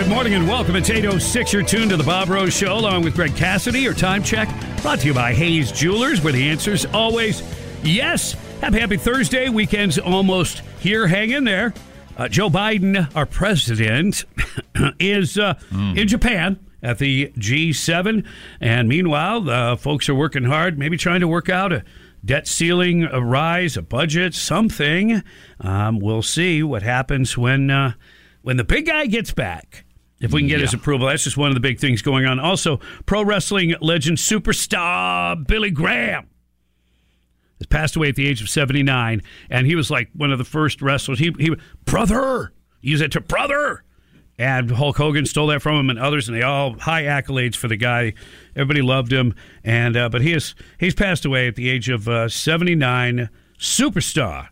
Good morning and welcome. It's 8.06. You're tuned to the Bob Rose Show along with Greg Cassidy. Your time check brought to you by Hayes Jewelers, where the answer is always yes. Happy, happy Thursday. Weekend's almost here. Hang in there. Uh, Joe Biden, our president, is uh, in Japan at the G7. And meanwhile, uh, folks are working hard, maybe trying to work out a debt ceiling, a rise, a budget, something. Um, we'll see what happens when uh, when the big guy gets back. If we can get his approval, that's just one of the big things going on. Also, pro wrestling legend superstar Billy Graham has passed away at the age of 79 and he was like one of the first wrestlers. He he brother! Use it to brother! And Hulk Hogan stole that from him and others and they all high accolades for the guy. Everybody loved him and uh, but he is he's passed away at the age of uh, 79 superstar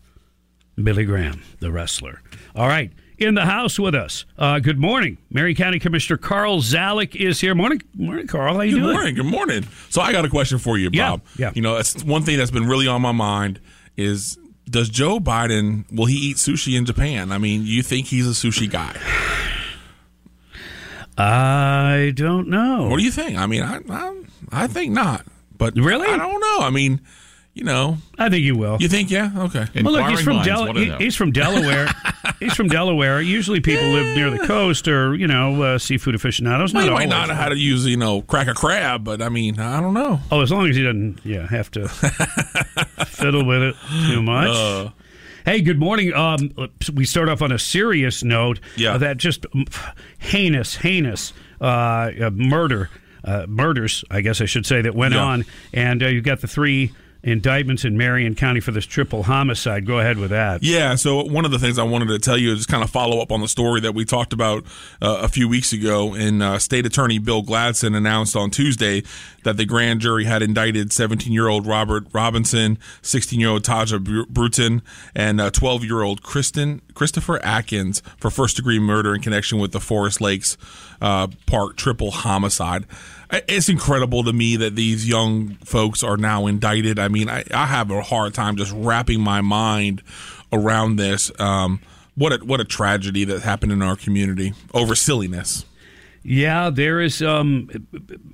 Billy Graham the wrestler. All right in the house with us uh, good morning Marion County Commissioner Carl Zalak is here morning morning Carl how you Good doing morning. Good morning. So I got a question for you, Bob. yeah. You know, it's one thing that's been really on my mind is does Joe Biden will he eat sushi in Japan? I mean, you think he's a sushi guy? I don't know What do you think? I mean, I I, I think not. But Really? I don't know. I mean, you know, I think he will you think yeah? Okay. Well, look, he's from minds Del- wanna he- know. he's from Delaware. he's from Delaware. Usually, people live near the coast or you know uh, seafood aficionados. Well, Not he might not know how to use, you know, crack a crab, but I mean, I don't know. Oh, as long as he doesn't, yeah, have to fiddle with it too much. Uh. hey, good morning. Um, we start off on a serious note. Yeah. uh, that just mm, heinous, heinous uh, uh, murder, uh, murders, I guess I should say, that went Yeah. on, and uh, you've got the three indictments in Marion County for this triple homicide. Go ahead with that. Yeah, so one of the things I wanted to tell you is just kind of follow up on the story that we talked about uh, a few weeks ago. And uh, State Attorney Bill Gladson announced on Tuesday that the grand jury had indicted 17 year old Robert Robinson, 16 year old Tahj Brewton, and 12 year old Kristen Christopher Atkins for first degree murder in connection with the Forest Lakes uh, Park triple homicide. It's incredible to me that these young folks are now indicted. I mean, I, I have a hard time just wrapping my mind around this. Um, what a what a tragedy that happened in our community over silliness. Yeah, there is um,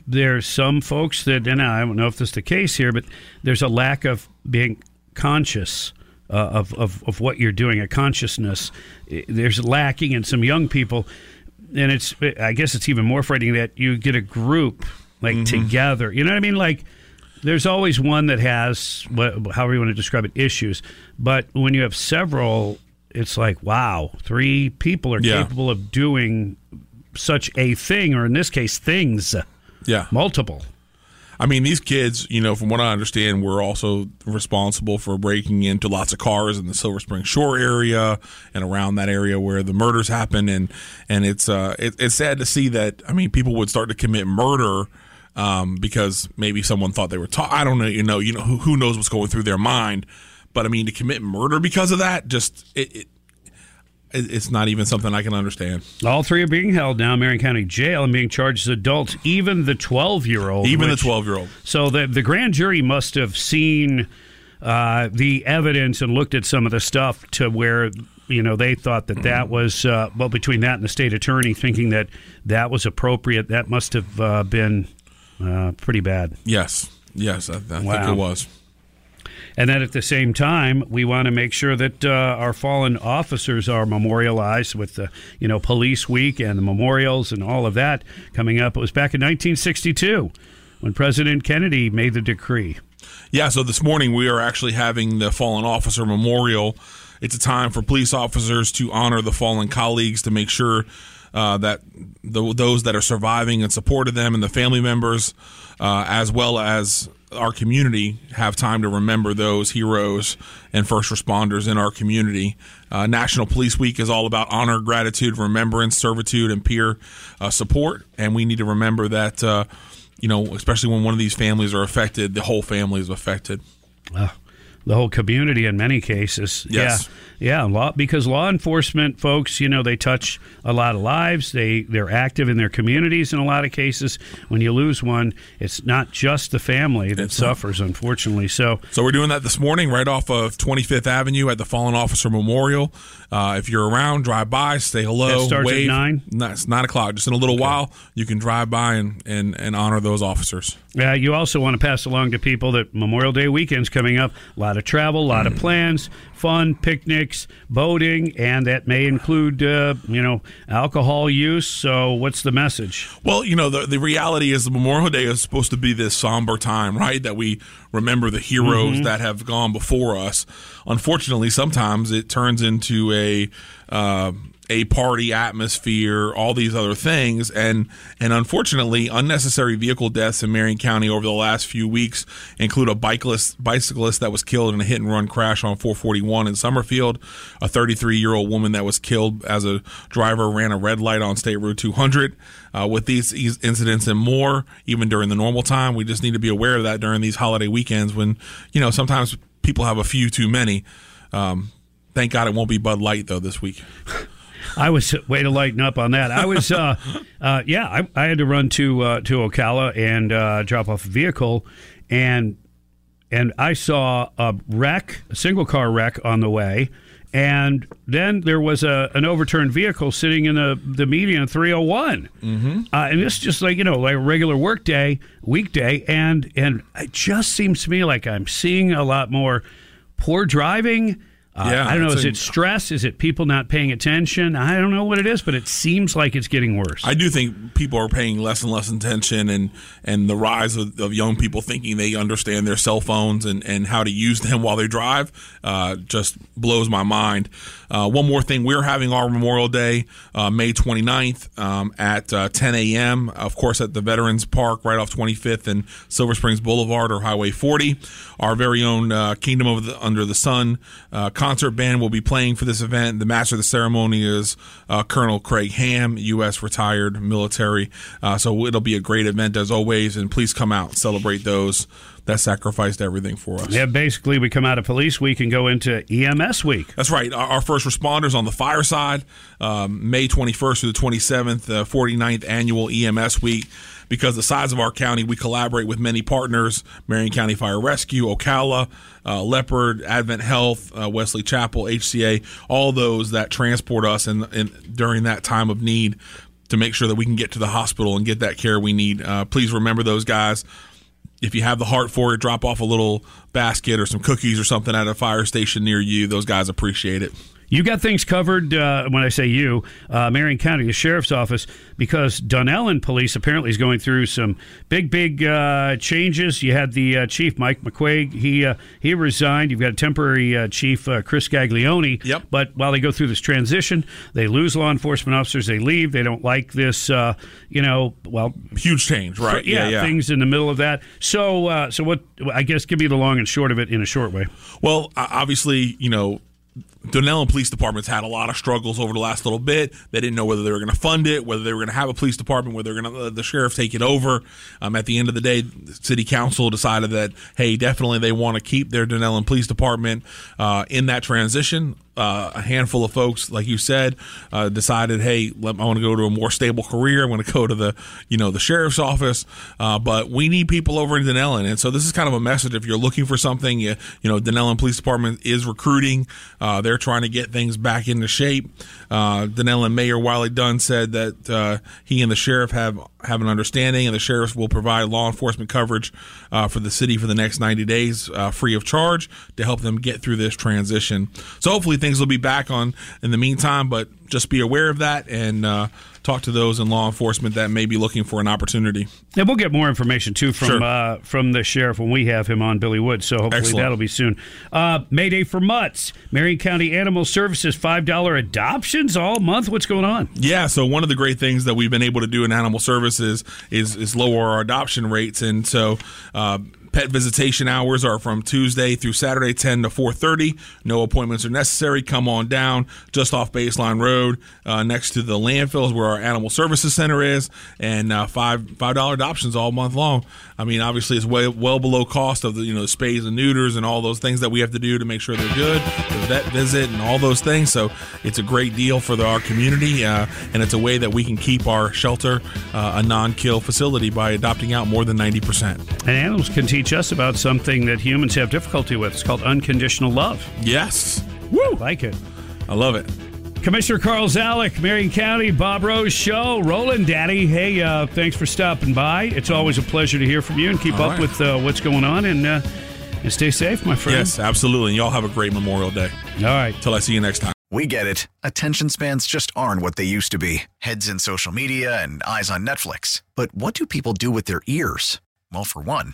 there's some folks that, and I don't know if this is the case here, but there's a lack of being conscious uh, of, of of what you're doing, a consciousness. There's lacking in some young people, and it's I guess it's even more frightening that you get a group like mm-hmm. together. You know what I mean? Like there's always one that has what, however you want to describe it issues, but when you have several, it's like wow, three people are Yeah. capable of doing such a thing, or in this case, things, Yeah, multiple. I mean these kids, you know, from what I understand, were also responsible for breaking into lots of cars in the Silver Spring Shore area and around that area where the murders happened. And and it's uh it, it's sad to see that. I mean, people would start to commit murder. Um, because maybe someone thought they were ta- I don't know, you know, you know, who, who knows what's going through their mind. But I mean, to commit murder because of that, just it, it it's not even something I can understand. All three are being held now in Marion County Jail and being charged as adults. Even the 12 year old. Even the twelve year old. So the the grand jury must have seen uh, the evidence and looked at some of the stuff to where you know they thought that that was uh, well between that and the state attorney thinking that that was appropriate. That must have uh, been uh, pretty bad. Yes, yes, I, I think Wow. it was. And then at the same time, we want to make sure that uh, our fallen officers are memorialized with the, you know, Police Week and the memorials and all of that coming up. It was back in 1962 when President Kennedy made the decree. Yeah, so this morning we are actually having the Fallen Officer Memorial. It's a time for police officers to honor the fallen colleagues to make sure uh, that the, those that are surviving and supported them and the family members, uh, as well as our community have time to remember those heroes and first responders in our community. Uh, National Police Week is all about honor, gratitude, remembrance, servitude, and peer uh, support. And we need to remember that, uh, you know, especially when one of these families are affected, the whole family is affected. Uh, the whole community in many cases. Yes. Yeah. Yeah, law because law enforcement folks, you know, they touch a lot of lives. They they're active in their communities in a lot of cases. When you lose one, it's not just the family that It's not. suffers, unfortunately. So So we're doing that this morning, right off of 25th Avenue at the Fallen Officer Memorial. Uh, if you're around, drive by, say hello. Starts at wave. 9? No, it's nine o'clock. Just in a little while, you can drive by and, and, and honor those officers. Uh, you also want to pass along to people that Memorial Day weekend's coming up. A lot of travel, a lot of plans, fun, picnics, boating, and that may include, uh, you know, alcohol use. So, what's the message? Well, you know, the, the reality is the Memorial Day is supposed to be this somber time, right? That we remember the heroes that have gone before us. Unfortunately, sometimes it turns into a uh, a party atmosphere, all these other things, and and unfortunately, unnecessary vehicle deaths in Marion County over the last few weeks include a bicyclist bicyclist that was killed in a hit and run crash on 441 in Summerfield, a 33 year old woman that was killed as a driver ran a red light on State Route 200. Uh, with these, incidents and more, even during the normal time, we just need to be aware of that during these holiday weekends when you know sometimes people have a few too many. Um, thank God it won't be Bud Light though this week. I was way to lighten up on that. I was, uh, uh, yeah, I, I had to run to uh, to Ocala and uh, drop off a vehicle, and and I saw a wreck, a single car wreck on the way, and then there was a an overturned vehicle sitting in the the median 301, mm-hmm. uh, and it's just like you know like a regular work day, weekday, and and it just seems to me like I'm seeing a lot more poor driving. Uh, Yeah, I don't know. Is a- it stress? Is it people not paying attention? I don't know what it is, but it seems like it's getting worse. I do think people are paying less and less attention, and and the rise of, of young people thinking they understand their cell phones and, and how to use them while they drive uh, just blows my mind. Uh, one more thing, we're having our Memorial Day, uh, May 29th um, at uh, 10 a.m., of course, at the Veterans Park right off 25th and Silver Springs Boulevard or Highway 40. Our very own uh, Kingdom of the, Under the Sun uh, concert band will be playing for this event. The master of the ceremony is uh, Colonel Craig Ham, U.S. retired military. Uh, so it'll be a great event as always, and please come out and celebrate those that sacrificed everything for us. yeah, basically, we come out of police week and go into EMS week. That's right. Our, our first responders on the fire side, um, May 21st through the 27th, uh, 49th annual EMS week. Because the size of our county, we collaborate with many partners Marion County Fire Rescue, Ocala, uh, Leopard, Advent Health, uh, Wesley Chapel, HCA, all those that transport us in, during that time of need to make sure that we can get to the hospital and get that care we need. Uh, please remember those guys if you have the heart for it, drop off a little basket or some cookies or something at a fire station near you. Those guys appreciate it. You got things covered uh, when I say you, uh, Marion County, the sheriff's office, because Dunnellon Police apparently is going through some big, big uh, changes. You had the uh, chief, Mike McQuaig, he uh, he resigned. You've got a temporary uh, chief, uh, Chris Gaglione. Yep. But while they go through this transition, they lose law enforcement officers. They leave. They don't like this, uh, you know, well, Huge change, right? yeah, things in the middle of that. So, uh, so what? I guess give me the long and short of it in a short way. Well, obviously, you know, Dunnellon Police Department's had a lot of struggles over the last little bit. They didn't know whether they were going to fund it, whether they were going to have a police department, whether they're going to let the sheriff take it over. Um, at the end of the day, the city council decided that hey, definitely they want to keep their Dunnellon Police Department uh, in that transition. Uh, a handful of folks, like you said, uh, decided, hey, let, I want to go to a more stable career. I'm going to go to the, you know, the sheriff's office. Uh, but we need people over in Dunnellon, and so this is kind of a message. If you're looking for something, you, you know, Dunnellon Police Department is recruiting. Uh, they're trying to get things back into shape. Uh, Dunnellon Mayor Wiley Dunn said that uh, he and the sheriff have have an understanding, and the sheriffs will provide law enforcement coverage uh, for the city for the next 90 days, uh, free of charge, to help them get through this transition. So hopefully things will be back on in the meantime, but just be aware of that and uh, talk to those in law enforcement that may be looking for an opportunity. And we'll get more information too from Sure. uh, from the sheriff when we have him on Billy Wood. So hopefully Excellent. that'll be soon. Uh, Mayday for Mutts, Marion County Animal Services, five dollar adoptions all month. What's going on? Yeah, so one of the great things that we've been able to do in animal services is is lower our adoption rates, and so uh, pet visitation hours are from Tuesday through Saturday, 10 to 4:30. No appointments are necessary. Come on down, just off Baseline Road, uh, next to the landfills where our Animal Services Center is, and uh, five five dollar adoptions all month long. I mean, obviously, it's way well below cost of the you know spays and neuters and all those things that we have to do to make sure they're good, the vet visit and all those things. So it's a great deal for the, our community, uh, and it's a way that we can keep our shelter uh, a non-kill facility by adopting out more than ninety percent. And animals can teach us about something that humans have difficulty with. It's called unconditional love. Yes, Woo! I like it. I love it. Commissioner Carl Zalak, Marion County, Bob Rose Show. Rolling, Daddy. Hey, uh, thanks for stopping by. It's always a pleasure to hear from you and keep All up right. with uh, what's going on. And, uh, and stay safe, my friend. Yes, absolutely. And y'all have a great Memorial Day. All right. Till I see you next time. We get it. Attention spans just aren't what they used to be heads in social media and eyes on Netflix. But what do people do with their ears? Well, for one,